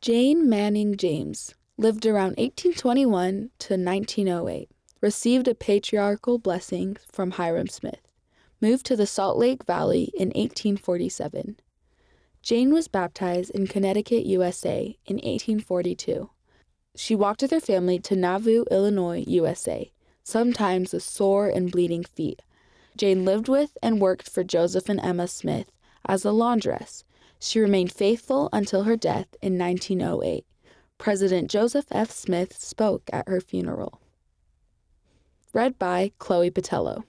Jane Manning James lived around 1821 to 1908, received a patriarchal blessing from Hyrum Smith, moved to the Salt Lake Valley in 1847. Jane was baptized in Connecticut, USA in 1842. She walked with her family to Nauvoo, Illinois, USA, sometimes with sore and bleeding feet. Jane lived with and worked for Joseph and Emma Smith as a laundress she remained faithful until her death in 1908. President Joseph F. Smith spoke at her funeral. Read by Chloe Patello.